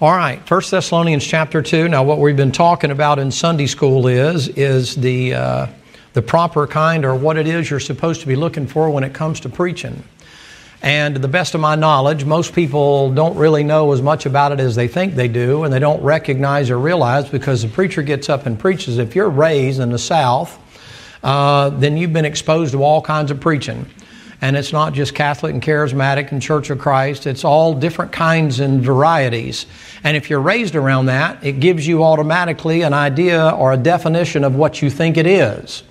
All right, 1 Thessalonians chapter 2. Now, what we've been talking about in Sunday school is, is the, uh, the proper kind or what it is you're supposed to be looking for when it comes to preaching. And to the best of my knowledge, most people don't really know as much about it as they think they do, and they don't recognize or realize because the preacher gets up and preaches. If you're raised in the South, uh, then you've been exposed to all kinds of preaching and it's not just Catholic and Charismatic and Church of Christ. It's all different kinds and varieties. And if you're raised around that, it gives you automatically an idea or a definition of what you think it is.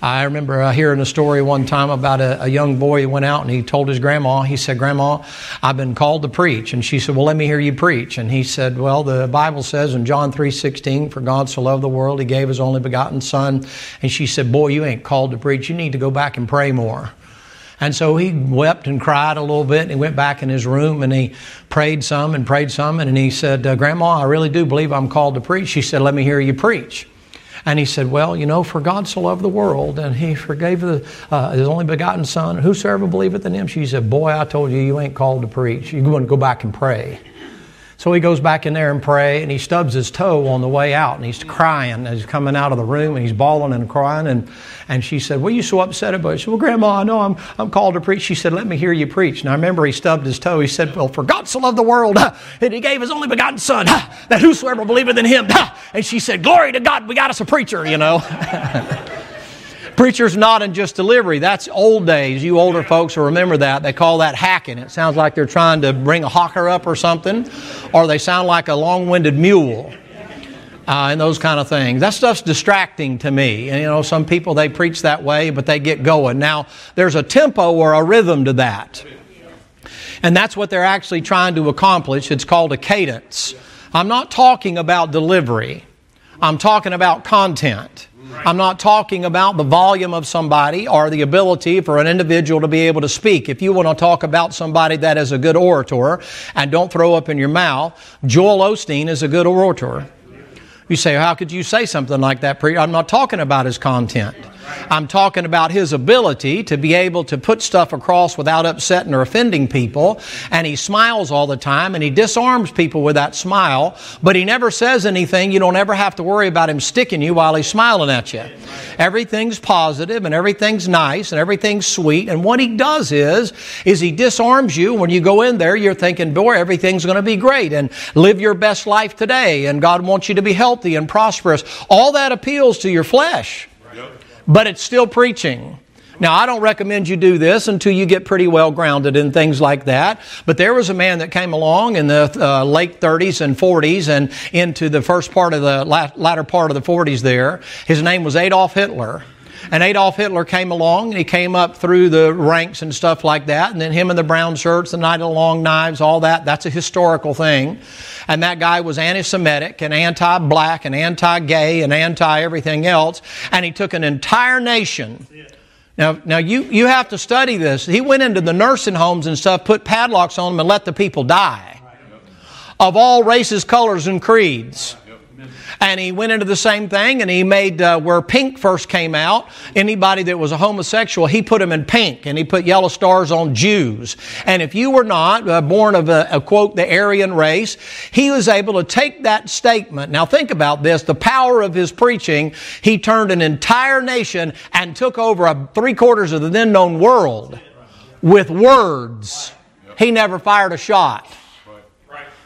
I remember uh, hearing a story one time about a, a, young boy who went out and he told his grandma, he said, Grandma, I've been called to preach. And she said, Well, let me hear you preach. And he said, Well, the Bible says in John 3 16, For God so loved the world, he gave his only begotten Son. And she said, Boy, you ain't called to preach. You need to go back and pray more. And so he wept and cried a little bit and he went back in his room and he prayed some and prayed some. And he said, uh, Grandma, I really do believe I'm called to preach. She said, Let me hear you preach. And he said, Well, you know, for God so loved the world, and he forgave the, uh, his only begotten Son, whosoever believeth in him. She said, Boy, I told you, you ain't called to preach. You're going to go back and pray. So he goes back in there and pray, and he stubs his toe on the way out, and he's crying. And he's coming out of the room, and he's bawling and crying. And, and she said, "Well, you so upset about?" He said, "Well, Grandma, I know I'm, I'm called to preach." She said, "Let me hear you preach." And I remember he stubbed his toe. He said, "Well, for God so loved the world, and He gave His only begotten Son, that whosoever believeth in Him." And she said, "Glory to God, we got us a preacher," you know. Preacher's not in just delivery. That's old days. You older folks will remember that. They call that hacking. It sounds like they're trying to bring a hawker up or something, or they sound like a long winded mule. Uh, and those kind of things. That stuff's distracting to me. And, you know, some people they preach that way, but they get going. Now, there's a tempo or a rhythm to that. And that's what they're actually trying to accomplish. It's called a cadence. I'm not talking about delivery, I'm talking about content. I'm not talking about the volume of somebody or the ability for an individual to be able to speak. If you want to talk about somebody that is a good orator and don't throw up in your mouth, Joel Osteen is a good orator. You say, how could you say something like that? Preacher? I'm not talking about his content. I'm talking about his ability to be able to put stuff across without upsetting or offending people. And he smiles all the time and he disarms people with that smile, but he never says anything. You don't ever have to worry about him sticking you while he's smiling at you. Everything's positive and everything's nice and everything's sweet. And what he does is, is he disarms you. When you go in there, you're thinking, boy, everything's going to be great and live your best life today. And God wants you to be healthy and prosperous. All that appeals to your flesh but it's still preaching. Now, I don't recommend you do this until you get pretty well grounded in things like that. But there was a man that came along in the uh, late 30s and 40s and into the first part of the latter part of the 40s there. His name was Adolf Hitler. And Adolf Hitler came along and he came up through the ranks and stuff like that. And then him and the brown shirts, the night of the long knives, all that. That's a historical thing. And that guy was anti Semitic and anti black and anti gay and anti everything else. And he took an entire nation. Now, now you, you have to study this. He went into the nursing homes and stuff, put padlocks on them, and let the people die. Of all races, colors, and creeds. And he went into the same thing and he made uh, where pink first came out, anybody that was a homosexual, he put them in pink and he put yellow stars on Jews. And if you were not uh, born of a, a quote, the Aryan race, he was able to take that statement. Now think about this the power of his preaching, he turned an entire nation and took over a three quarters of the then known world with words. He never fired a shot.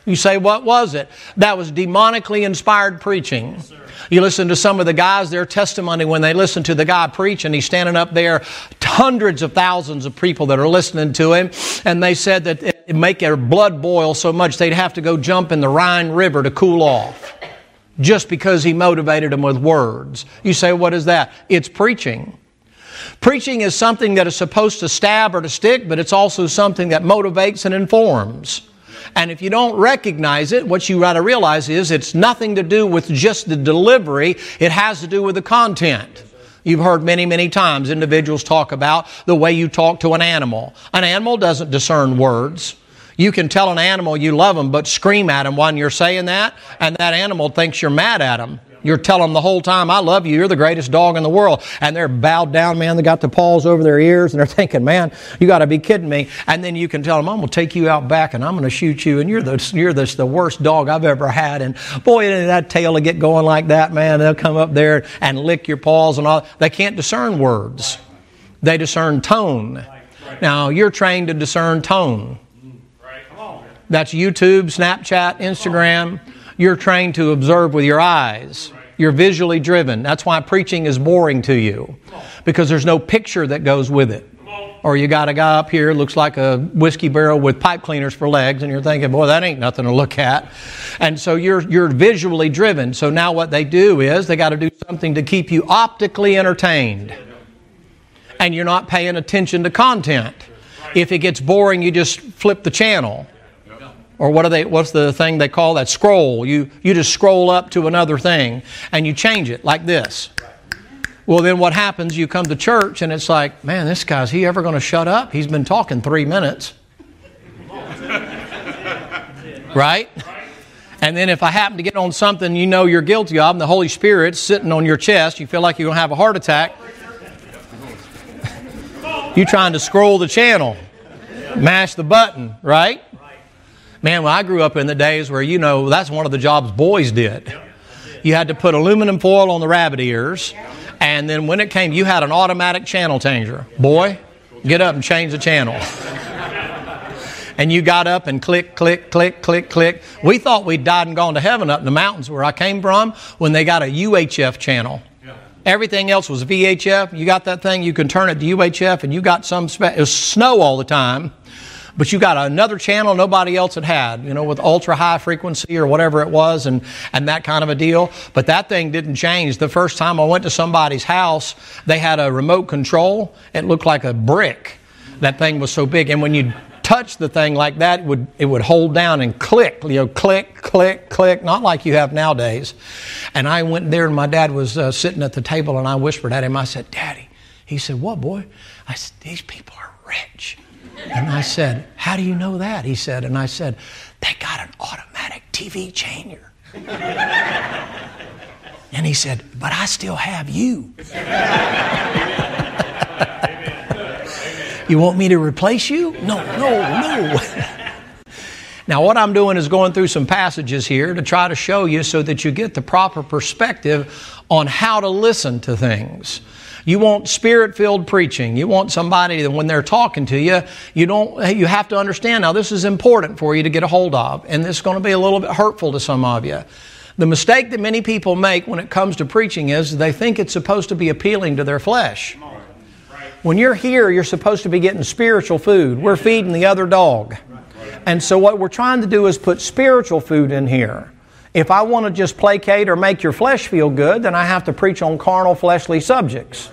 You say, what was it? That was demonically inspired preaching. Yes, you listen to some of the guys, their testimony when they listen to the guy preach and he's standing up there, hundreds of thousands of people that are listening to him, and they said that it make their blood boil so much they'd have to go jump in the Rhine River to cool off. Just because he motivated them with words. You say, what is that? It's preaching. Preaching is something that is supposed to stab or to stick, but it's also something that motivates and informs. And if you don't recognize it, what you got to realize is it's nothing to do with just the delivery, it has to do with the content. You've heard many, many times individuals talk about the way you talk to an animal. An animal doesn't discern words. You can tell an animal you love them, but scream at them when you're saying that, and that animal thinks you're mad at them. You're telling them the whole time, I love you. You're the greatest dog in the world. And they're bowed down, man. They got the paws over their ears and they're thinking, man, you got to be kidding me. And then you can tell them, I'm going to take you out back and I'm going to shoot you. And you're the, you're the, the worst dog I've ever had. And boy, that tail will get going like that, man. They'll come up there and lick your paws and all. They can't discern words. They discern tone. Now, you're trained to discern tone. Mm, That's YouTube, Snapchat, Instagram. You're trained to observe with your eyes. You're visually driven. That's why preaching is boring to you because there's no picture that goes with it. Or you got a guy up here looks like a whiskey barrel with pipe cleaners for legs, and you're thinking, boy, that ain't nothing to look at. And so you're you're visually driven. So now what they do is they got to do something to keep you optically entertained, and you're not paying attention to content. If it gets boring, you just flip the channel or what are they what's the thing they call that? Scroll. You you just scroll up to another thing and you change it like this. Well then what happens? You come to church and it's like man this guy's he ever going to shut up? He's been talking three minutes. Right? And then if i happen to get on something you know you're guilty of and the holy spirit's sitting on your chest you feel like you're going to have a heart attack. You trying to scroll the channel. Mash the button right Man, when I grew up in the days where, you know, that's one of the jobs boys did. You had to put aluminum foil on the rabbit ears, and then when it came, you had an automatic channel changer. Boy, get up and change the channel. and you got up and click, click, click, click, click. We thought we'd died and gone to heaven up in the mountains where I came from when they got a UHF channel. Everything else was VHF. You got that thing, you can turn it to UHF, and you got some, it was snow all the time but you got another channel nobody else had had, you know, with ultra high frequency or whatever it was and, and that kind of a deal. But that thing didn't change. The first time I went to somebody's house, they had a remote control. It looked like a brick. That thing was so big. And when you touch the thing like that, it would, it would hold down and click, you know, click, click, click, not like you have nowadays. And I went there and my dad was uh, sitting at the table and I whispered at him, I said, Daddy. He said, What, boy? I said, These people are rich. And I said, How do you know that? He said, and I said, They got an automatic TV changer. And he said, But I still have you. you want me to replace you? No, no, no. now, what I'm doing is going through some passages here to try to show you so that you get the proper perspective on how to listen to things. You want spirit filled preaching. You want somebody that when they're talking to you, you don't, you have to understand now this is important for you to get a hold of, and this is going to be a little bit hurtful to some of you. The mistake that many people make when it comes to preaching is they think it's supposed to be appealing to their flesh. When you're here, you're supposed to be getting spiritual food. We're feeding the other dog. And so, what we're trying to do is put spiritual food in here. If I want to just placate or make your flesh feel good, then I have to preach on carnal, fleshly subjects.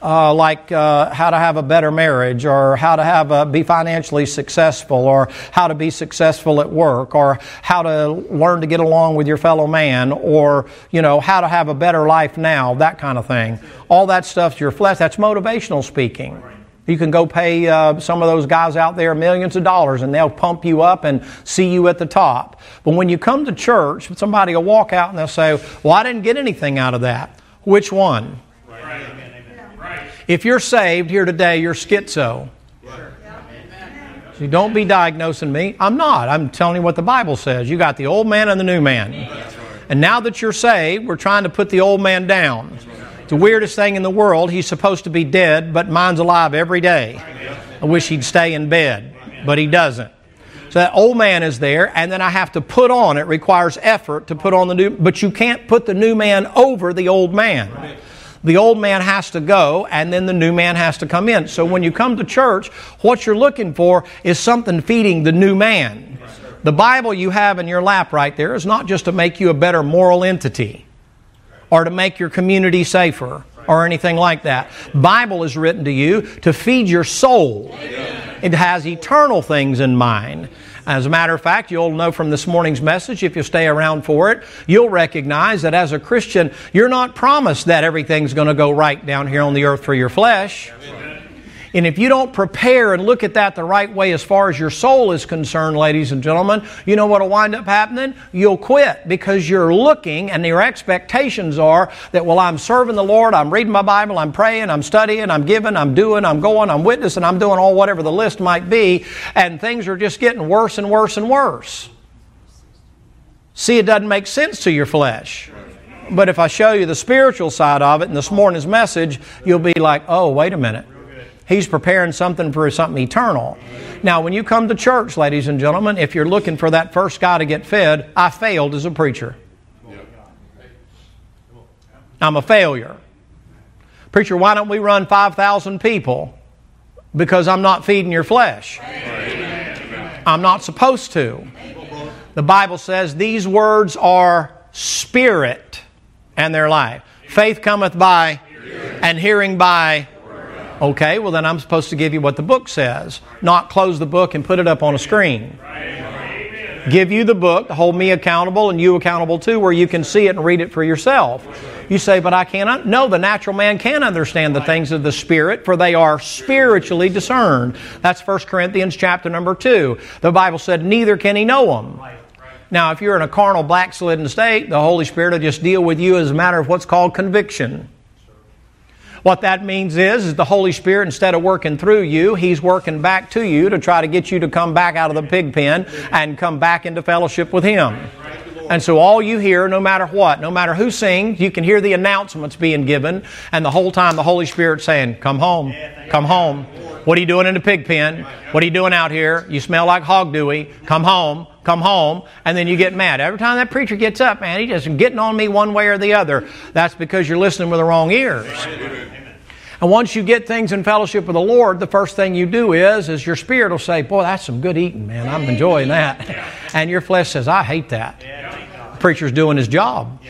Uh, like uh, how to have a better marriage, or how to have a, be financially successful, or how to be successful at work, or how to learn to get along with your fellow man, or you know how to have a better life now, that kind of thing. All that stuff's your flesh. That's motivational speaking. You can go pay uh, some of those guys out there millions of dollars and they'll pump you up and see you at the top. But when you come to church, somebody will walk out and they'll say, Well, I didn't get anything out of that. Which one? Right. If you're saved here today, you're schizo. So don't be diagnosing me. I'm not. I'm telling you what the Bible says. You got the old man and the new man. And now that you're saved, we're trying to put the old man down the weirdest thing in the world. He's supposed to be dead, but mine's alive every day. I wish he'd stay in bed, but he doesn't. So that old man is there, and then I have to put on. It requires effort to put on the new, but you can't put the new man over the old man. The old man has to go, and then the new man has to come in. So when you come to church, what you're looking for is something feeding the new man. The Bible you have in your lap right there is not just to make you a better moral entity or to make your community safer or anything like that. Bible is written to you to feed your soul. It has eternal things in mind. As a matter of fact, you'll know from this morning's message, if you stay around for it, you'll recognize that as a Christian, you're not promised that everything's going to go right down here on the earth for your flesh. And if you don't prepare and look at that the right way as far as your soul is concerned, ladies and gentlemen, you know what will wind up happening? You'll quit because you're looking and your expectations are that, well, I'm serving the Lord, I'm reading my Bible, I'm praying, I'm studying, I'm giving, I'm doing, I'm going, I'm witnessing, I'm doing all whatever the list might be, and things are just getting worse and worse and worse. See, it doesn't make sense to your flesh. But if I show you the spiritual side of it in this morning's message, you'll be like, oh, wait a minute. He's preparing something for something eternal. Now, when you come to church, ladies and gentlemen, if you're looking for that first guy to get fed, I failed as a preacher. I'm a failure. Preacher, why don't we run 5,000 people? Because I'm not feeding your flesh. I'm not supposed to. The Bible says these words are spirit and their life. Faith cometh by and hearing by Okay, well, then I'm supposed to give you what the book says, not close the book and put it up on a screen. Give you the book, hold me accountable and you accountable too, where you can see it and read it for yourself. You say, but I cannot. No, the natural man can understand the things of the Spirit, for they are spiritually discerned. That's 1 Corinthians chapter number 2. The Bible said, neither can he know them. Now, if you're in a carnal, backslidden state, the Holy Spirit will just deal with you as a matter of what's called conviction. What that means is, is the Holy Spirit, instead of working through you, He's working back to you to try to get you to come back out of the pig pen and come back into fellowship with Him. And so all you hear, no matter what, no matter who sings, you can hear the announcements being given, and the whole time the Holy Spirit saying, Come home, come home. What are you doing in the pig pen? What are you doing out here? You smell like hog dewey. Come home, come home, and then you get mad. Every time that preacher gets up, man, he's just getting on me one way or the other. That's because you're listening with the wrong ears. And once you get things in fellowship with the Lord, the first thing you do is, is your spirit will say, "Boy, that's some good eating, man. I'm enjoying that," and your flesh says, "I hate that." Preacher's doing his job.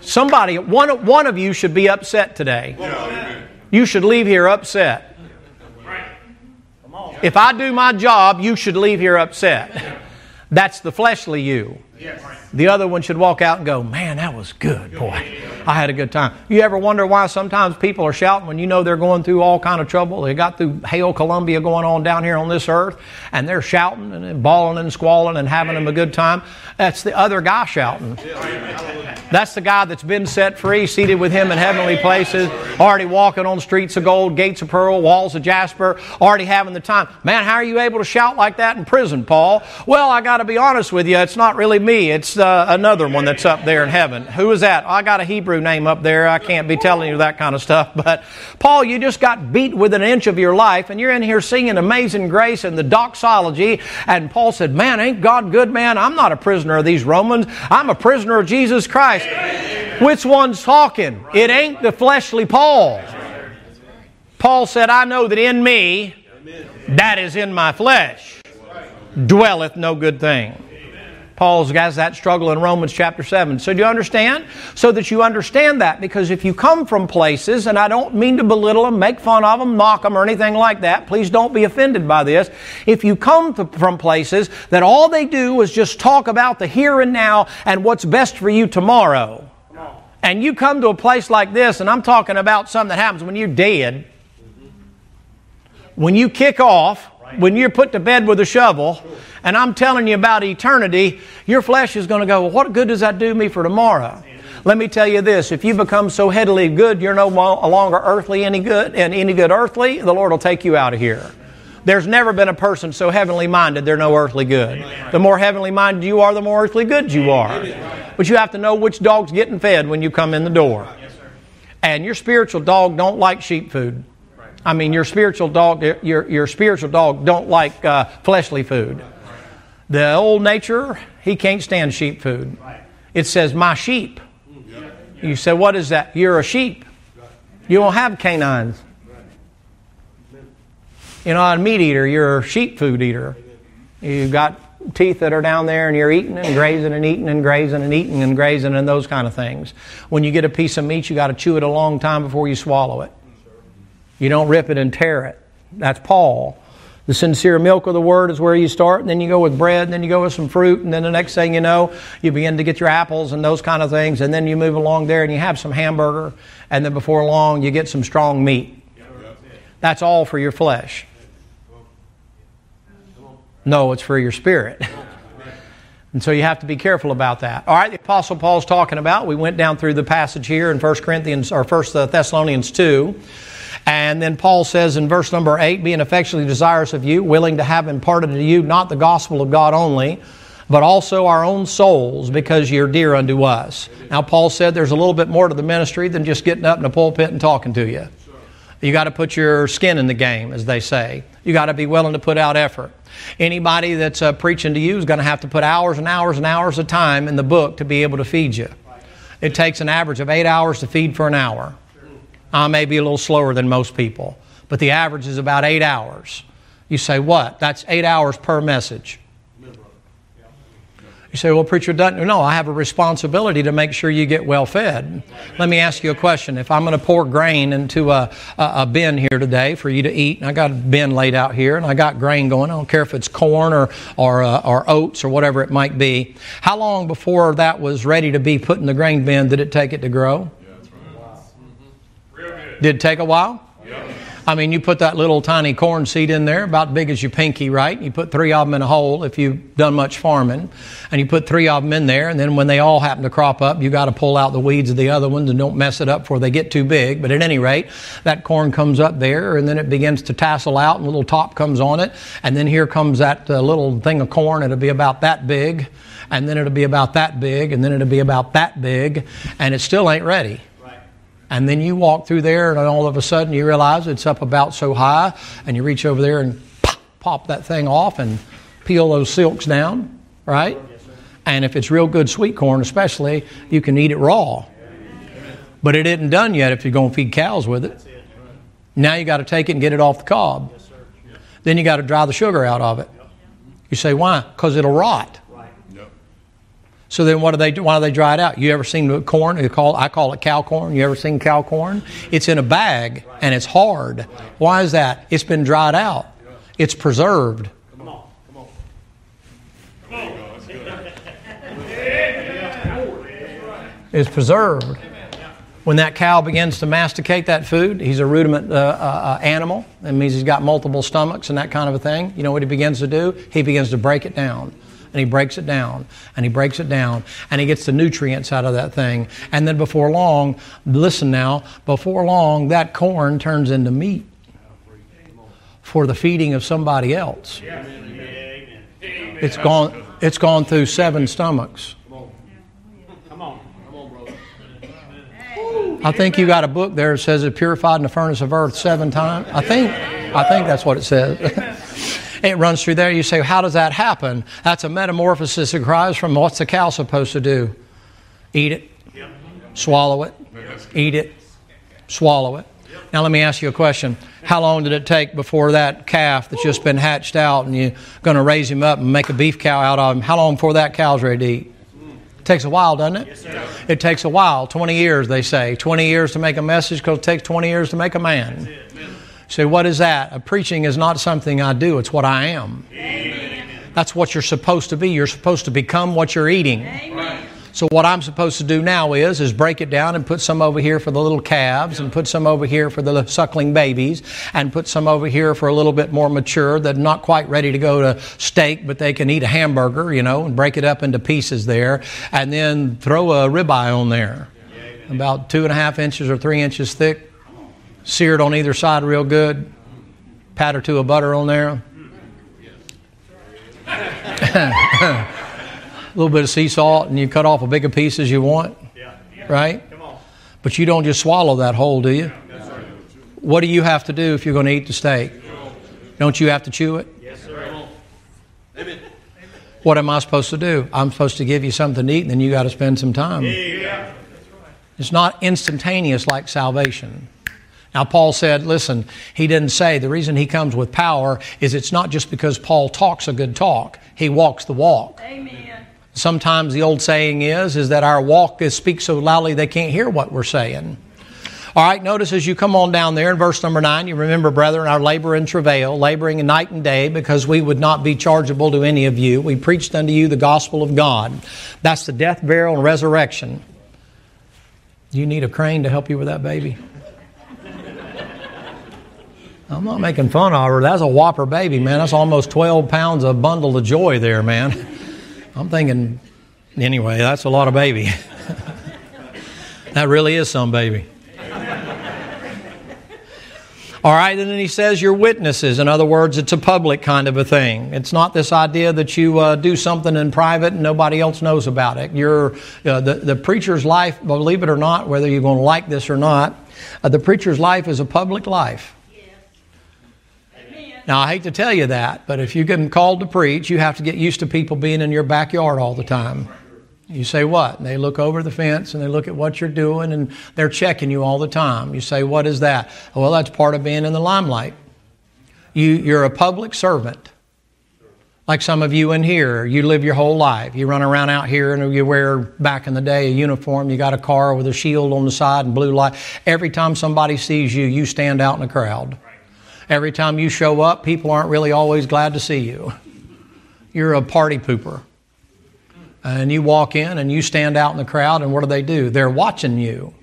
Somebody, one, one of you should be upset today. You should leave here upset. If I do my job, you should leave here upset. That's the fleshly you. The other one should walk out and go, Man, that was good, boy. I had a good time. You ever wonder why sometimes people are shouting when you know they're going through all kind of trouble? They got through Hail Columbia going on down here on this earth, and they're shouting and bawling and squalling and having them a good time. That's the other guy shouting. That's the guy that's been set free, seated with him in heavenly places, already walking on streets of gold, gates of pearl, walls of jasper, already having the time. Man, how are you able to shout like that in prison, Paul? Well, I got to be honest with you, it's not really me. It's uh, another one that's up there in heaven. Who is that? I got a Hebrew name up there. I can't be telling you that kind of stuff. But Paul, you just got beat with an inch of your life, and you're in here singing Amazing Grace and the doxology. And Paul said, Man, ain't God good, man? I'm not a prisoner of these Romans. I'm a prisoner of Jesus Christ. Which one's talking? It ain't the fleshly Paul. Paul said, I know that in me, that is in my flesh, dwelleth no good thing. Paul's has that struggle in Romans chapter 7. So do you understand? So that you understand that. Because if you come from places, and I don't mean to belittle them, make fun of them, mock them, or anything like that, please don't be offended by this. If you come to, from places that all they do is just talk about the here and now and what's best for you tomorrow, and you come to a place like this, and I'm talking about something that happens when you're dead, when you kick off, when you're put to bed with a shovel, and I'm telling you about eternity, your flesh is going to go, well, what good does that do me for tomorrow? Let me tell you this: if you become so headily good, you're no longer earthly any good, and any good earthly, the Lord will take you out of here. There's never been a person so heavenly minded they're no earthly good. The more heavenly minded you are, the more earthly good you are. But you have to know which dog's getting fed when you come in the door. And your spiritual dog don't like sheep food. I mean, your spiritual dog, your, your spiritual dog don't like uh, fleshly food. The old nature, he can't stand sheep food. It says, my sheep. You say, what is that? You're a sheep. You don't have canines. You're not a meat eater, you're a sheep food eater. You've got teeth that are down there and you're eating and grazing and eating and grazing and eating and grazing and those kind of things. When you get a piece of meat, you got to chew it a long time before you swallow it. You don't rip it and tear it. That's Paul. The sincere milk of the word is where you start, and then you go with bread, and then you go with some fruit, and then the next thing you know, you begin to get your apples and those kind of things, and then you move along there and you have some hamburger, and then before long you get some strong meat. That's all for your flesh. No, it's for your spirit. And so you have to be careful about that. All right, the Apostle Paul's talking about, we went down through the passage here in 1 Corinthians or 1 uh, Thessalonians 2. And then Paul says in verse number 8, being affectionately desirous of you, willing to have imparted to you not the gospel of God only, but also our own souls, because you're dear unto us. Now, Paul said there's a little bit more to the ministry than just getting up in the pulpit and talking to you. You got to put your skin in the game, as they say. You got to be willing to put out effort. Anybody that's uh, preaching to you is going to have to put hours and hours and hours of time in the book to be able to feed you. It takes an average of eight hours to feed for an hour. I may be a little slower than most people, but the average is about eight hours. You say, what? That's eight hours per message. You say, well, preacher doesn't. No, I have a responsibility to make sure you get well fed. Let me ask you a question. If I'm going to pour grain into a, a, a, bin here today for you to eat, and I got a bin laid out here, and I got grain going, I don't care if it's corn or, or, uh, or oats or whatever it might be, how long before that was ready to be put in the grain bin did it take it to grow? Did it take a while? I mean, you put that little tiny corn seed in there, about big as your pinky, right? You put three of them in a hole if you've done much farming, and you put three of them in there, and then when they all happen to crop up, you got to pull out the weeds of the other ones and don't mess it up before they get too big. But at any rate, that corn comes up there, and then it begins to tassel out, and a little top comes on it, and then here comes that uh, little thing of corn. It'll be about that big, and then it'll be about that big, and then it'll be about that big, and it still ain't ready. And then you walk through there, and all of a sudden you realize it's up about so high, and you reach over there and pop, pop that thing off and peel those silks down, right? And if it's real good sweet corn, especially, you can eat it raw. But it isn't done yet if you're going to feed cows with it. Now you got to take it and get it off the cob. Then you got to dry the sugar out of it. You say, why? Because it'll rot. So then, what do they do? Why do they dry it out? You ever seen corn? You call, I call it cow corn. You ever seen cow corn? It's in a bag and it's hard. Why is that? It's been dried out. It's preserved. Come on, come on. It's preserved. When that cow begins to masticate that food, he's a rudiment uh, uh, uh, animal. That means he's got multiple stomachs and that kind of a thing. You know what he begins to do? He begins to break it down and he breaks it down and he breaks it down and he gets the nutrients out of that thing. And then before long, listen now, before long, that corn turns into meat for the feeding of somebody else. It's gone, it's gone through seven stomachs. I think you got a book there that says it purified in the furnace of earth seven times. I think, I think that's what it says. it runs through there. You say, how does that happen? That's a metamorphosis that occurs from what's the cow supposed to do? Eat it, yep. swallow it, eat it, swallow it. Yep. Now, let me ask you a question. How long did it take before that calf that's just been hatched out and you're going to raise him up and make a beef cow out of him? How long before that cow's ready to eat? It takes a while, doesn't it? Yes, it takes a while. 20 years, they say. 20 years to make a message because it takes 20 years to make a man. Say, what is that? A preaching is not something I do, it's what I am. Amen. That's what you're supposed to be. You're supposed to become what you're eating. Amen. So what I'm supposed to do now is is break it down and put some over here for the little calves and put some over here for the suckling babies and put some over here for a little bit more mature that not quite ready to go to steak but they can eat a hamburger, you know, and break it up into pieces there and then throw a ribeye on there. About two and a half inches or three inches thick, seared on either side real good, pat or two of butter on there. a little bit of sea salt, and you cut off as big a piece as you want, right? But you don't just swallow that whole, do you? What do you have to do if you're going to eat the steak? Don't you have to chew it? Yes, sir. What am I supposed to do? I'm supposed to give you something to eat, and then you got to spend some time. It's not instantaneous like salvation. Now, Paul said, listen, he didn't say the reason he comes with power is it's not just because Paul talks a good talk, he walks the walk. Amen. Sometimes the old saying is, is that our walk is speak so loudly they can't hear what we're saying. All right, notice as you come on down there in verse number 9, you remember, brethren, our labor and travail, laboring night and day, because we would not be chargeable to any of you. We preached unto you the gospel of God. That's the death, burial, and resurrection. You need a crane to help you with that baby? I'm not making fun of her. That's a whopper baby, man. That's almost 12 pounds of bundle of joy there, man. I'm thinking, anyway, that's a lot of baby. that really is some baby. All right, and then he says you're witnesses. In other words, it's a public kind of a thing. It's not this idea that you uh, do something in private and nobody else knows about it. You're, uh, the, the preacher's life, believe it or not, whether you're going to like this or not, uh, the preacher's life is a public life. Now, I hate to tell you that, but if you get called to preach, you have to get used to people being in your backyard all the time. You say what? And they look over the fence and they look at what you're doing and they're checking you all the time. You say, What is that? Well, that's part of being in the limelight. You, you're a public servant. Like some of you in here, you live your whole life. You run around out here and you wear, back in the day, a uniform. You got a car with a shield on the side and blue light. Every time somebody sees you, you stand out in the crowd. Every time you show up, people aren't really always glad to see you. You're a party pooper. And you walk in and you stand out in the crowd, and what do they do? They're watching you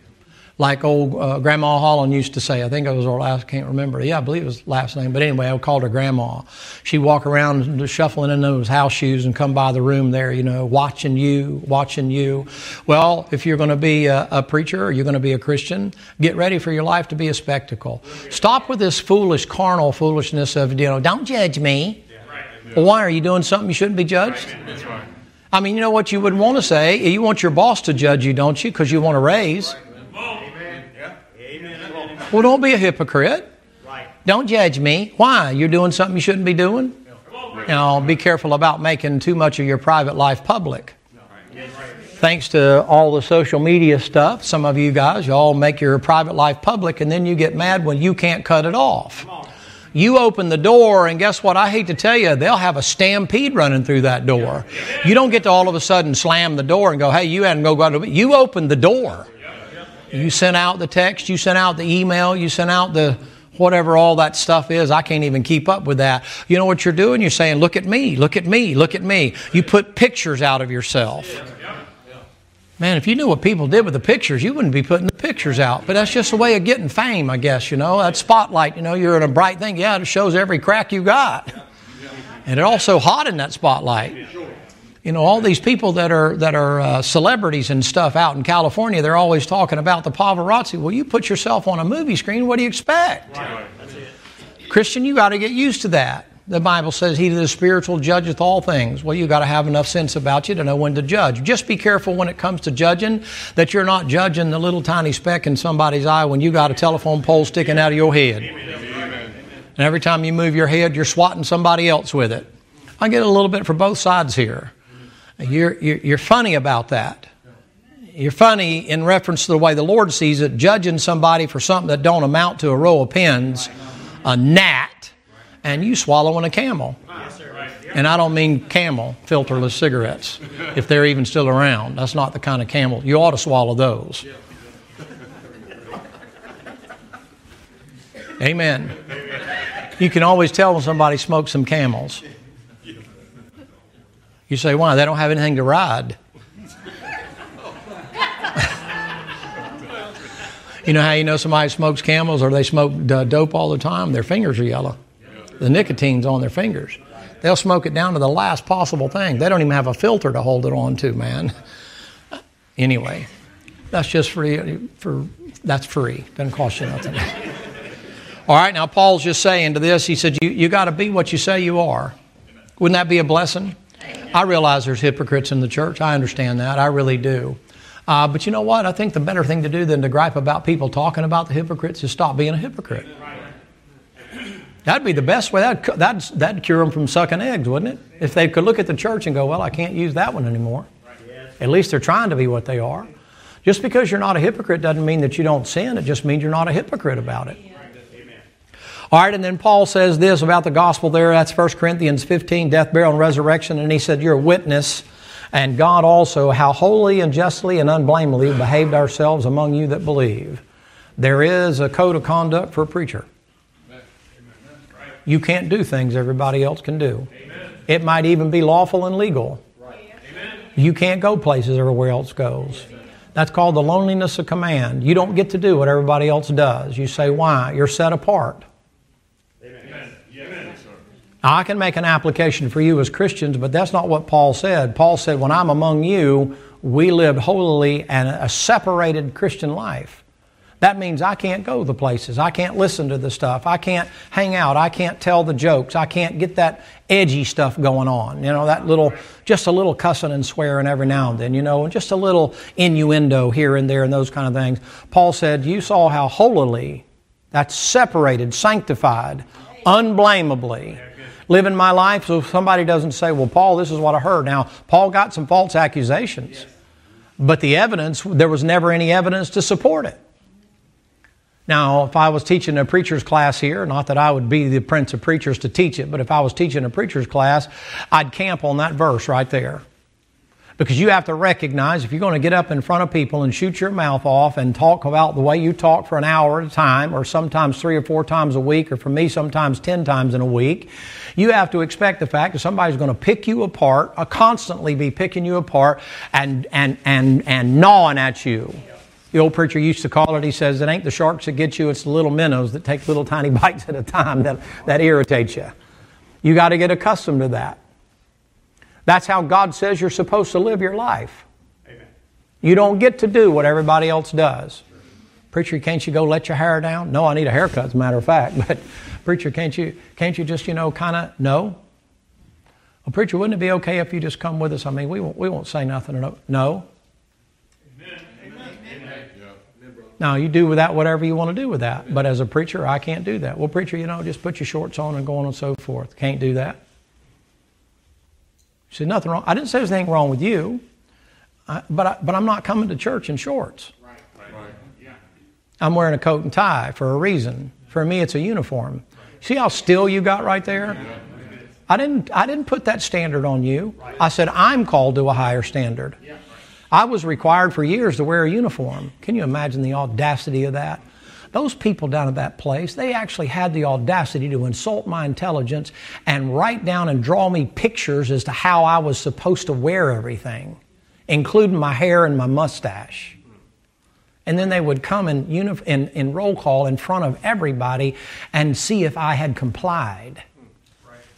like old uh, Grandma Holland used to say. I think it was her last, I can't remember. Yeah, I believe it was last name. But anyway, I called her Grandma. She'd walk around shuffling in those house shoes and come by the room there, you know, watching you, watching you. Well, if you're going to be a, a preacher or you're going to be a Christian, get ready for your life to be a spectacle. Stop with this foolish, carnal foolishness of, you know, don't judge me. Well, why are you doing something you shouldn't be judged? I mean, you know what you would want to say? You want your boss to judge you, don't you? Because you want a raise. Well, don't be a hypocrite. Right. Don't judge me. Why? You're doing something you shouldn't be doing? You know, be careful about making too much of your private life public. Thanks to all the social media stuff, some of you guys, you all make your private life public and then you get mad when you can't cut it off. You open the door, and guess what? I hate to tell you, they'll have a stampede running through that door. You don't get to all of a sudden slam the door and go, hey, you hadn't go, go you open the door. You sent out the text, you sent out the email, you sent out the whatever all that stuff is. I can't even keep up with that. You know what you're doing? You're saying, look at me, look at me, look at me. You put pictures out of yourself. Man, if you knew what people did with the pictures, you wouldn't be putting the pictures out. But that's just a way of getting fame, I guess, you know. That spotlight, you know, you're in a bright thing. Yeah, it shows every crack you got. And it's also hot in that spotlight. You know, all these people that are that are uh, celebrities and stuff out in California, they're always talking about the paparazzi. Well, you put yourself on a movie screen. What do you expect? Right. Christian, you got to get used to that. The Bible says, "He that is spiritual judgeth all things." Well, you got to have enough sense about you to know when to judge. Just be careful when it comes to judging that you're not judging the little tiny speck in somebody's eye when you got a telephone pole sticking out of your head. Amen. And every time you move your head, you're swatting somebody else with it. I get a little bit for both sides here. You're, you're, you're funny about that. You're funny in reference to the way the Lord sees it, judging somebody for something that don't amount to a row of pins, a gnat, and you swallowing a camel. And I don't mean camel, filterless cigarettes, if they're even still around. That's not the kind of camel. You ought to swallow those. Amen. You can always tell when somebody smokes some camels. You say, why? They don't have anything to ride. you know how you know somebody smokes camels or they smoke dope all the time? Their fingers are yellow. The nicotine's on their fingers. They'll smoke it down to the last possible thing. They don't even have a filter to hold it on to, man. Anyway, that's just free for that's free. Doesn't cost you nothing. All right, now Paul's just saying to this, he said, You, you got to be what you say you are. Wouldn't that be a blessing? I realize there's hypocrites in the church. I understand that. I really do. Uh, but you know what? I think the better thing to do than to gripe about people talking about the hypocrites is stop being a hypocrite. That'd be the best way. That'd, that'd, that'd cure them from sucking eggs, wouldn't it? If they could look at the church and go, well, I can't use that one anymore. At least they're trying to be what they are. Just because you're not a hypocrite doesn't mean that you don't sin. It just means you're not a hypocrite about it. All right, and then Paul says this about the gospel there. That's 1 Corinthians 15, death, burial, and resurrection. And he said, You're a witness, and God also, how holy and justly and unblameably behaved ourselves among you that believe. There is a code of conduct for a preacher. You can't do things everybody else can do. It might even be lawful and legal. You can't go places everywhere else goes. That's called the loneliness of command. You don't get to do what everybody else does. You say, Why? You're set apart. Now, I can make an application for you as Christians, but that's not what Paul said. Paul said, When I'm among you, we live holily and a separated Christian life. That means I can't go the places. I can't listen to the stuff. I can't hang out. I can't tell the jokes. I can't get that edgy stuff going on. You know, that little, just a little cussing and swearing every now and then, you know, and just a little innuendo here and there and those kind of things. Paul said, You saw how holily, that's separated, sanctified, unblameably living my life so somebody doesn't say, Well, Paul, this is what I heard. Now, Paul got some false accusations, but the evidence, there was never any evidence to support it. Now, if I was teaching a preacher's class here, not that I would be the prince of preachers to teach it, but if I was teaching a preacher's class, I'd camp on that verse right there. Because you have to recognize if you're going to get up in front of people and shoot your mouth off and talk about the way you talk for an hour at a time, or sometimes three or four times a week, or for me, sometimes ten times in a week, you have to expect the fact that somebody's going to pick you apart, uh, constantly be picking you apart and, and, and, and gnawing at you. The old preacher used to call it, he says, it ain't the sharks that get you, it's the little minnows that take little tiny bites at a time that, that irritate you. You got to get accustomed to that. That's how God says you're supposed to live your life. Amen. You don't get to do what everybody else does. Preacher, can't you go let your hair down? No, I need a haircut, as a matter of fact. But preacher, can't you can't you just, you know, kinda no? Well, preacher, wouldn't it be okay if you just come with us? I mean, we won't we won't say nothing. No. no. Now, you do with that whatever you want to do with that. But as a preacher, I can't do that. Well, preacher, you know, just put your shorts on and go on and so forth. Can't do that. She said, nothing wrong. I didn't say there's anything wrong with you, I, but, I, but I'm not coming to church in shorts. Right, right, right. Yeah. I'm wearing a coat and tie for a reason. For me, it's a uniform. See how still you got right there? I didn't, I didn't put that standard on you. I said, I'm called to a higher standard. I was required for years to wear a uniform. Can you imagine the audacity of that? Those people down at that place, they actually had the audacity to insult my intelligence and write down and draw me pictures as to how I was supposed to wear everything, including my hair and my mustache. And then they would come in, in, in roll call in front of everybody and see if I had complied.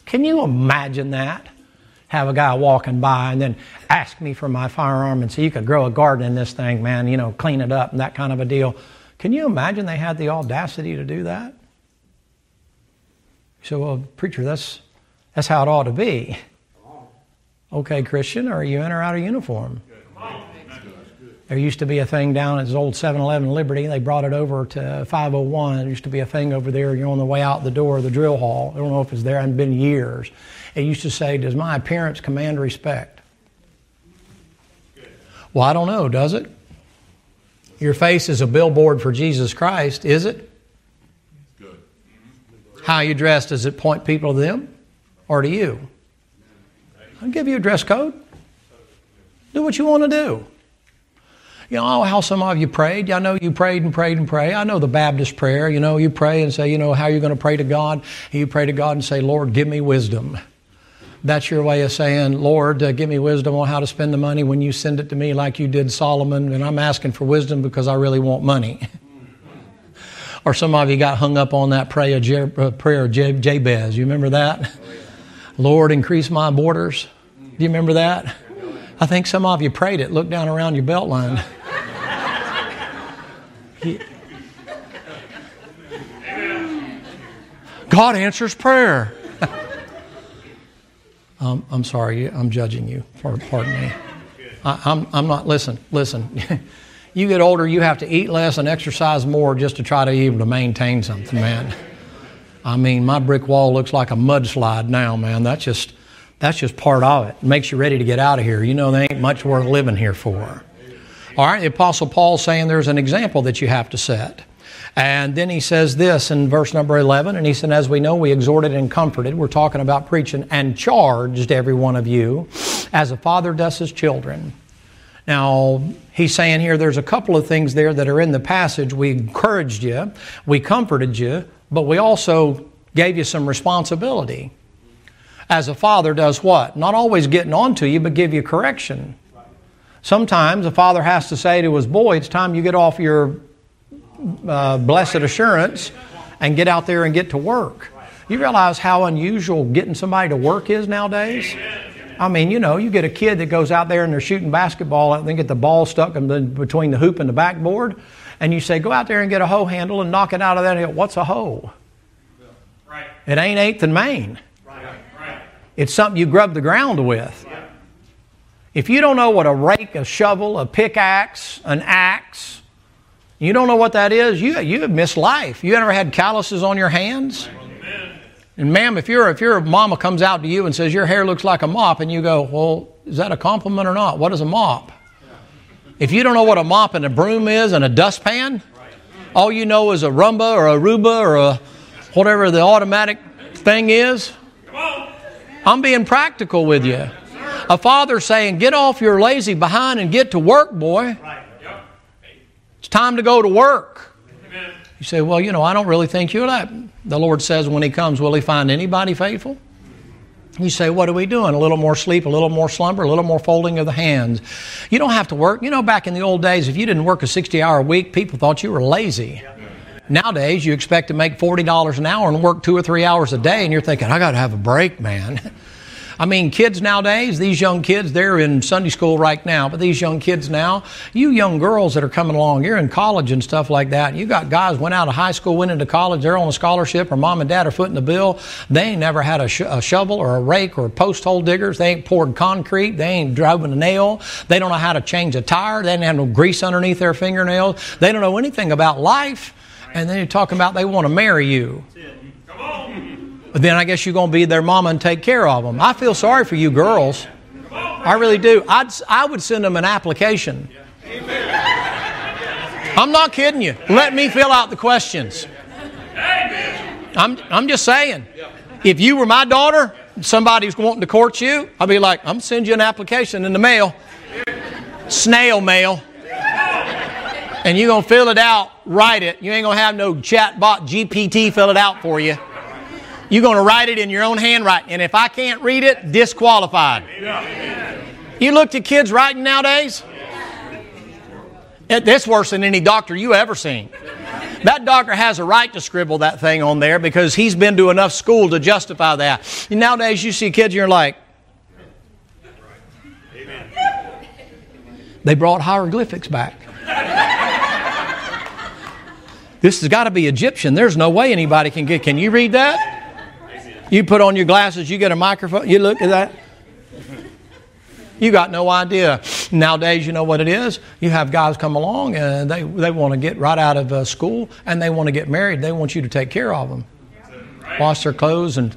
Can you imagine that? have a guy walking by and then ask me for my firearm and say, You could grow a garden in this thing, man, you know, clean it up and that kind of a deal. Can you imagine they had the audacity to do that? You say, Well, preacher, that's, that's how it ought to be. Okay, Christian, are you in or out of uniform? There used to be a thing down at old 7 Eleven Liberty. They brought it over to 501. There used to be a thing over there. You're on the way out the door of the drill hall. I don't know if it's there. It hasn't been years. It used to say, Does my appearance command respect? Well, I don't know, does it? Your face is a billboard for Jesus Christ, is it? Good. How you dressed, does it point people to them or to you? I'll give you a dress code. Do what you want to do. You know oh, how some of you prayed. I know you prayed and prayed and prayed. I know the Baptist prayer. You know, you pray and say, you know, how you're going to pray to God. You pray to God and say, Lord, give me wisdom. That's your way of saying, Lord, uh, give me wisdom on how to spend the money when you send it to me like you did Solomon, and I'm asking for wisdom because I really want money. or some of you got hung up on that prayer, uh, prayer Jabez. You remember that? Lord, increase my borders. Do you remember that? I think some of you prayed it. Look down around your belt line. God answers prayer. Um, I'm sorry, I'm judging you. Pardon me. I, I'm, I'm not, listen, listen. you get older, you have to eat less and exercise more just to try to be able to maintain something, man. I mean, my brick wall looks like a mudslide now, man. That's just, that's just part of it. it. Makes you ready to get out of here. You know, there ain't much worth living here for. All right, the Apostle Paul saying there's an example that you have to set. And then he says this in verse number 11, and he said, As we know, we exhorted and comforted. We're talking about preaching and charged every one of you as a father does his children. Now, he's saying here there's a couple of things there that are in the passage. We encouraged you, we comforted you, but we also gave you some responsibility. As a father does what? Not always getting on to you, but give you correction. Sometimes a father has to say to his boy, It's time you get off your uh, blessed assurance and get out there and get to work. You realize how unusual getting somebody to work is nowadays? I mean, you know, you get a kid that goes out there and they're shooting basketball and they get the ball stuck in between the hoop and the backboard, and you say, go out there and get a hoe handle and knock it out of that. Go, What's a hoe? Right. It ain't eighth and main. Right. It's something you grub the ground with. If you don't know what a rake, a shovel, a pickaxe, an axe, you don't know what that is, you, you have missed life. You ever had calluses on your hands? And ma'am, if your if your mama comes out to you and says your hair looks like a mop, and you go, well, is that a compliment or not? What is a mop? If you don't know what a mop and a broom is and a dustpan, all you know is a rumba or a Roomba or a whatever the automatic thing is. I'm being practical with you. A father saying, "Get off your lazy behind and get to work, boy." Time to go to work. You say, well, you know, I don't really think you're that. The Lord says when He comes, will He find anybody faithful? You say, what are we doing? A little more sleep, a little more slumber, a little more folding of the hands. You don't have to work. You know, back in the old days, if you didn't work a 60 hour week, people thought you were lazy. Nowadays, you expect to make $40 an hour and work two or three hours a day, and you're thinking, I got to have a break, man. I mean, kids nowadays, these young kids, they're in Sunday school right now, but these young kids now, you young girls that are coming along, you're in college and stuff like that. You got guys went out of high school, went into college, they're on a scholarship, or mom and dad are footing the bill. They ain't never had a, sh- a shovel or a rake or post hole diggers. They ain't poured concrete. They ain't driven a nail. They don't know how to change a tire. They didn't have no grease underneath their fingernails. They don't know anything about life. And then you're talking about they want to marry you. Come on then I guess you're going to be their mama and take care of them. I feel sorry for you girls. I really do. I'd, I would send them an application. I'm not kidding you. Let me fill out the questions. I'm, I'm just saying. If you were my daughter, somebody's wanting to court you, I'd be like, I'm sending you an application in the mail, snail mail. And you're going to fill it out, write it. You ain't going to have no chat bot GPT fill it out for you. You're going to write it in your own handwriting. And if I can't read it, disqualified. You look at kids writing nowadays, it's worse than any doctor you ever seen. That doctor has a right to scribble that thing on there because he's been to enough school to justify that. And nowadays, you see kids, and you're like, they brought hieroglyphics back. this has got to be Egyptian. There's no way anybody can get. Can you read that? You put on your glasses, you get a microphone, you look at that. You got no idea. Nowadays, you know what it is? You have guys come along and they, they want to get right out of uh, school and they want to get married. They want you to take care of them, wash their clothes and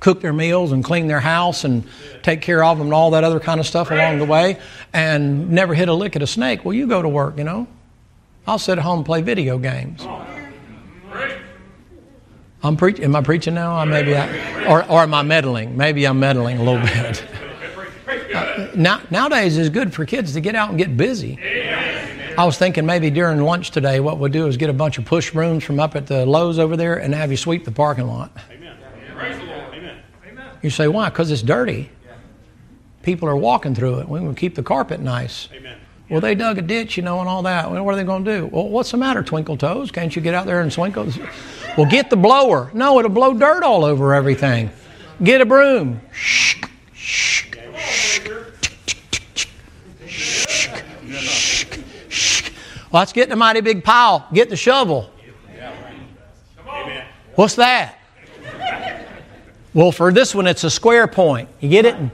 cook their meals and clean their house and take care of them and all that other kind of stuff along the way and never hit a lick at a snake. Well, you go to work, you know. I'll sit at home and play video games. I'm preaching. Am I preaching now? Or maybe I, or, or am I meddling? Maybe I'm meddling a little bit. Uh, now, nowadays, it's good for kids to get out and get busy. I was thinking maybe during lunch today, what we'll do is get a bunch of push brooms from up at the Lowe's over there and have you sweep the parking lot. Amen. You say, why? Because it's dirty. People are walking through it. We will keep the carpet nice. Amen. Well, they dug a ditch, you know, and all that. Well, what are they going to do? Well, what's the matter, Twinkle Toes? Can't you get out there and swinkle? Well, get the blower. No, it'll blow dirt all over everything. Get a broom. Shh, shh, shh, shh, shh. Well, let's get mighty big pile. Get the shovel. What's that? Well, for this one, it's a square point. You get it? And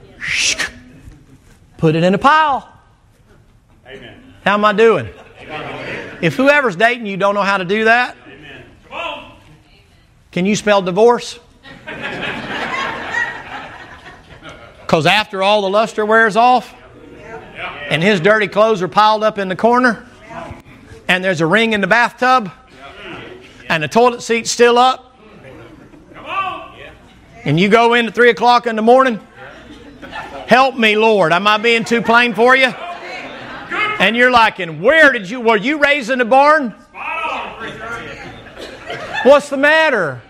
put it in a pile. How am I doing? If whoever's dating you don't know how to do that, can you spell divorce? Because after all the luster wears off, and his dirty clothes are piled up in the corner, and there's a ring in the bathtub, and the toilet seat's still up, and you go in at 3 o'clock in the morning, help me, Lord. Am I being too plain for you? And you're like, and where did you, were you raised in a barn? What's the matter?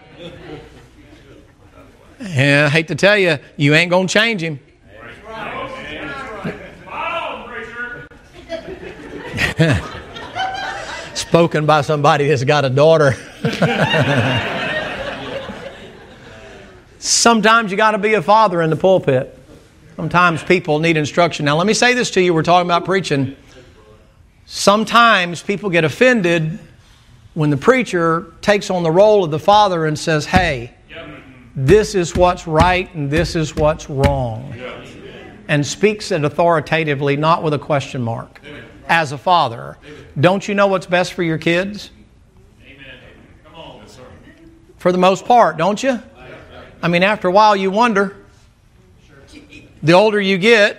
Yeah, I hate to tell you, you ain't going to change him. Spoken by somebody that's got a daughter. Sometimes you got to be a father in the pulpit. Sometimes people need instruction. Now, let me say this to you. We're talking about preaching. Sometimes people get offended when the preacher takes on the role of the father and says, Hey, this is what's right and this is what's wrong. And speaks it authoritatively, not with a question mark. As a father, don't you know what's best for your kids? For the most part, don't you? I mean, after a while, you wonder. The older you get,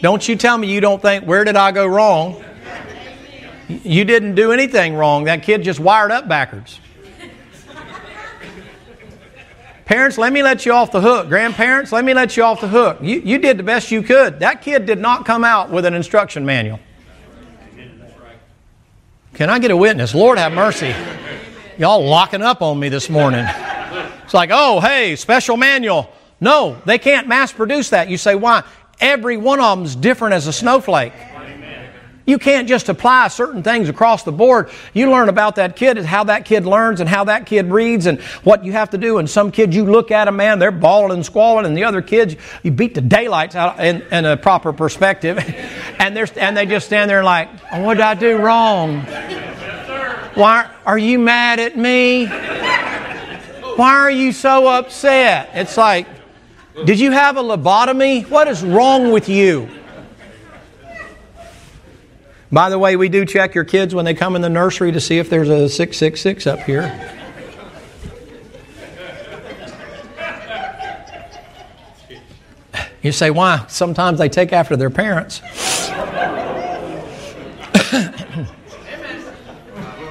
don't you tell me you don't think, where did I go wrong? You didn't do anything wrong. That kid just wired up backwards. Parents, let me let you off the hook. Grandparents, let me let you off the hook. You, you did the best you could. That kid did not come out with an instruction manual. Can I get a witness? Lord have mercy. Y'all locking up on me this morning. It's like, oh, hey, special manual. No, they can't mass produce that. You say, why? Every one of them's different as a snowflake. You can't just apply certain things across the board. You learn about that kid and how that kid learns and how that kid reads and what you have to do. And some kids, you look at them, man, they're bawling and squalling, and the other kids, you beat the daylights out in, in a proper perspective, and they're and they just stand there like, oh, what did I do wrong? Why are you mad at me? Why are you so upset? It's like, did you have a lobotomy? What is wrong with you? By the way, we do check your kids when they come in the nursery to see if there's a 666 up here. You say, why? Sometimes they take after their parents.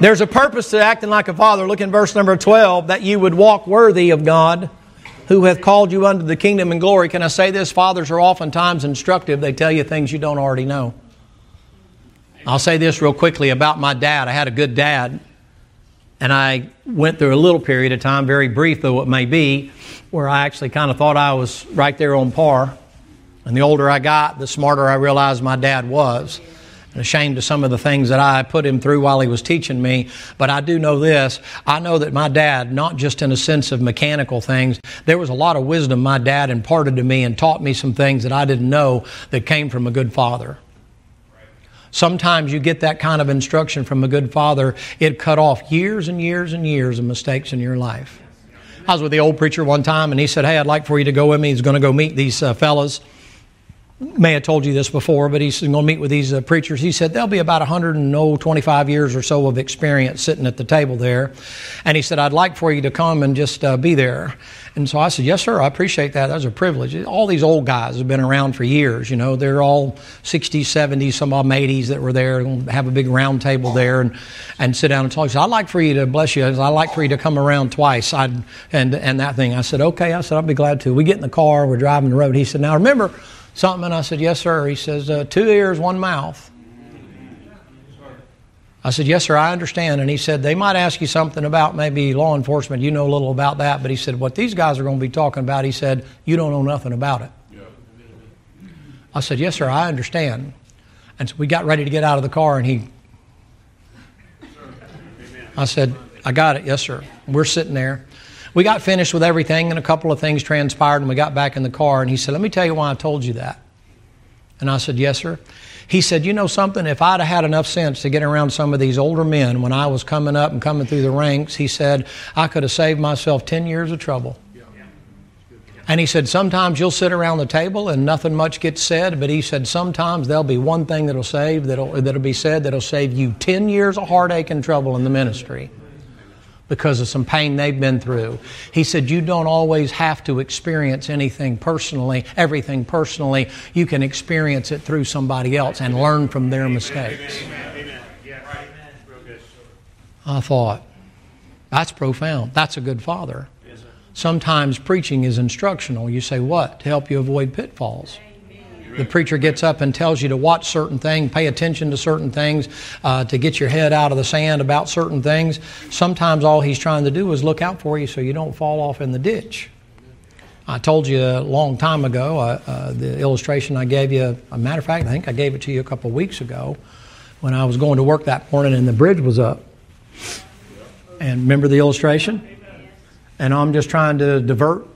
There's a purpose to acting like a father. Look in verse number 12 that you would walk worthy of God who hath called you unto the kingdom and glory. Can I say this? Fathers are oftentimes instructive. They tell you things you don't already know. I'll say this real quickly about my dad. I had a good dad, and I went through a little period of time, very brief though it may be, where I actually kind of thought I was right there on par. And the older I got, the smarter I realized my dad was. And ashamed of some of the things that I put him through while he was teaching me. But I do know this. I know that my dad, not just in a sense of mechanical things, there was a lot of wisdom my dad imparted to me and taught me some things that I didn't know that came from a good father. Sometimes you get that kind of instruction from a good father, it cut off years and years and years of mistakes in your life. I was with the old preacher one time, and he said, Hey, I'd like for you to go with me. He's going to go meet these uh, fellas. May have told you this before, but he's going to meet with these uh, preachers. He said there'll be about 125 years or so of experience sitting at the table there. And he said, I'd like for you to come and just uh, be there. And so I said, Yes, sir, I appreciate that. That's a privilege. All these old guys have been around for years. You know, they're all 60s, 70s, some of them 80s that were there and have a big round table there and, and sit down and talk. He said, I'd like for you to, bless you, I'd like for you to come around twice I'd, and, and that thing. I said, Okay. I said, I'll be glad to. We get in the car, we're driving the road. He said, Now remember something? And I said, Yes, sir. He says, uh, Two ears, one mouth. I said, Yes, sir, I understand. And he said, They might ask you something about maybe law enforcement. You know a little about that. But he said, What these guys are going to be talking about, he said, You don't know nothing about it. I said, Yes, sir, I understand. And so we got ready to get out of the car, and he, I said, I got it, yes, sir. We're sitting there. We got finished with everything, and a couple of things transpired, and we got back in the car, and he said, Let me tell you why I told you that. And I said, Yes, sir. He said, You know something? If I'd have had enough sense to get around some of these older men when I was coming up and coming through the ranks, he said, I could have saved myself 10 years of trouble. And he said, Sometimes you'll sit around the table and nothing much gets said, but he said, Sometimes there'll be one thing that'll save, that'll, that'll be said, that'll save you 10 years of heartache and trouble in the ministry because of some pain they've been through. He said, You don't always have to experience anything personally, everything personally. You can experience it through somebody else and learn from their mistakes. I thought, that's profound. That's a good father. Sometimes preaching is instructional. You say, What? To help you avoid pitfalls the preacher gets up and tells you to watch certain things, pay attention to certain things, uh, to get your head out of the sand about certain things, sometimes all he's trying to do is look out for you so you don't fall off in the ditch. I told you a long time ago, uh, uh, the illustration I gave you, a matter of fact, I think I gave it to you a couple of weeks ago when I was going to work that morning and the bridge was up. And remember the illustration? And I'm just trying to divert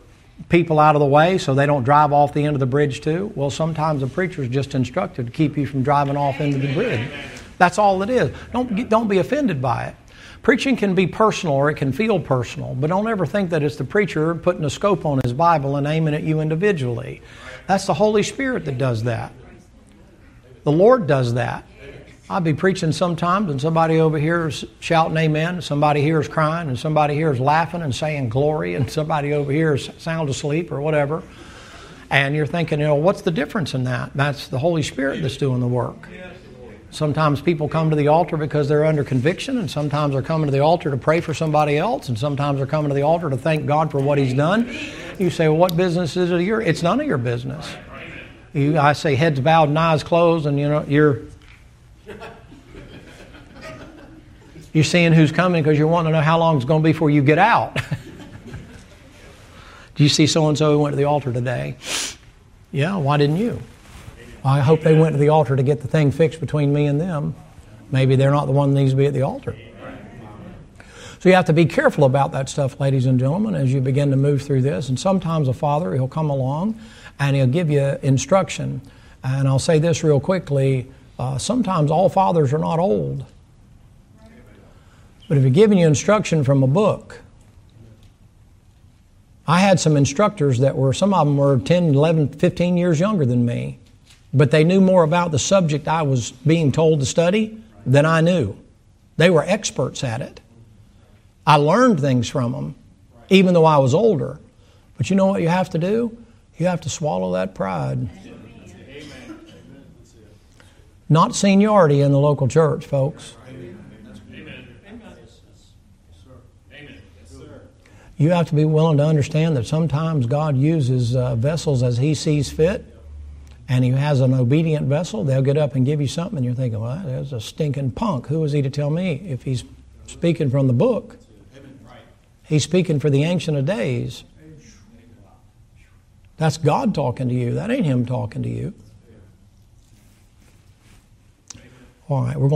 people out of the way so they don't drive off the end of the bridge too? Well, sometimes a preacher is just instructed to keep you from driving off into the bridge. That's all it is. Don't, don't be offended by it. Preaching can be personal or it can feel personal, but don't ever think that it's the preacher putting a scope on his Bible and aiming at you individually. That's the Holy Spirit that does that. The Lord does that. I'll be preaching sometimes, and somebody over here is shouting amen, and somebody here is crying, and somebody here is laughing and saying glory, and somebody over here is sound asleep or whatever. And you're thinking, you know, what's the difference in that? That's the Holy Spirit that's doing the work. Sometimes people come to the altar because they're under conviction, and sometimes they're coming to the altar to pray for somebody else, and sometimes they're coming to the altar to thank God for what He's done. You say, well, what business is it your? It's none of your business. You, I say heads bowed and eyes closed, and you know you're you're seeing who's coming because you're wanting to know how long it's going to be before you get out. Do you see so and so who went to the altar today? Yeah, why didn't you? I hope they went to the altar to get the thing fixed between me and them. Maybe they're not the one that needs to be at the altar. So you have to be careful about that stuff, ladies and gentlemen, as you begin to move through this. And sometimes a father, he'll come along and he'll give you instruction. And I'll say this real quickly uh, sometimes all fathers are not old. But if you're giving you instruction from a book, I had some instructors that were, some of them were 10, 11, 15 years younger than me, but they knew more about the subject I was being told to study than I knew. They were experts at it. I learned things from them, even though I was older. But you know what you have to do? You have to swallow that pride. Not seniority in the local church, folks. You have to be willing to understand that sometimes God uses uh, vessels as He sees fit, and He has an obedient vessel. They'll get up and give you something, and you're thinking, well, there's a stinking punk. Who is he to tell me if he's speaking from the book? He's speaking for the Ancient of Days. That's God talking to you. That ain't Him talking to you. Right, we're going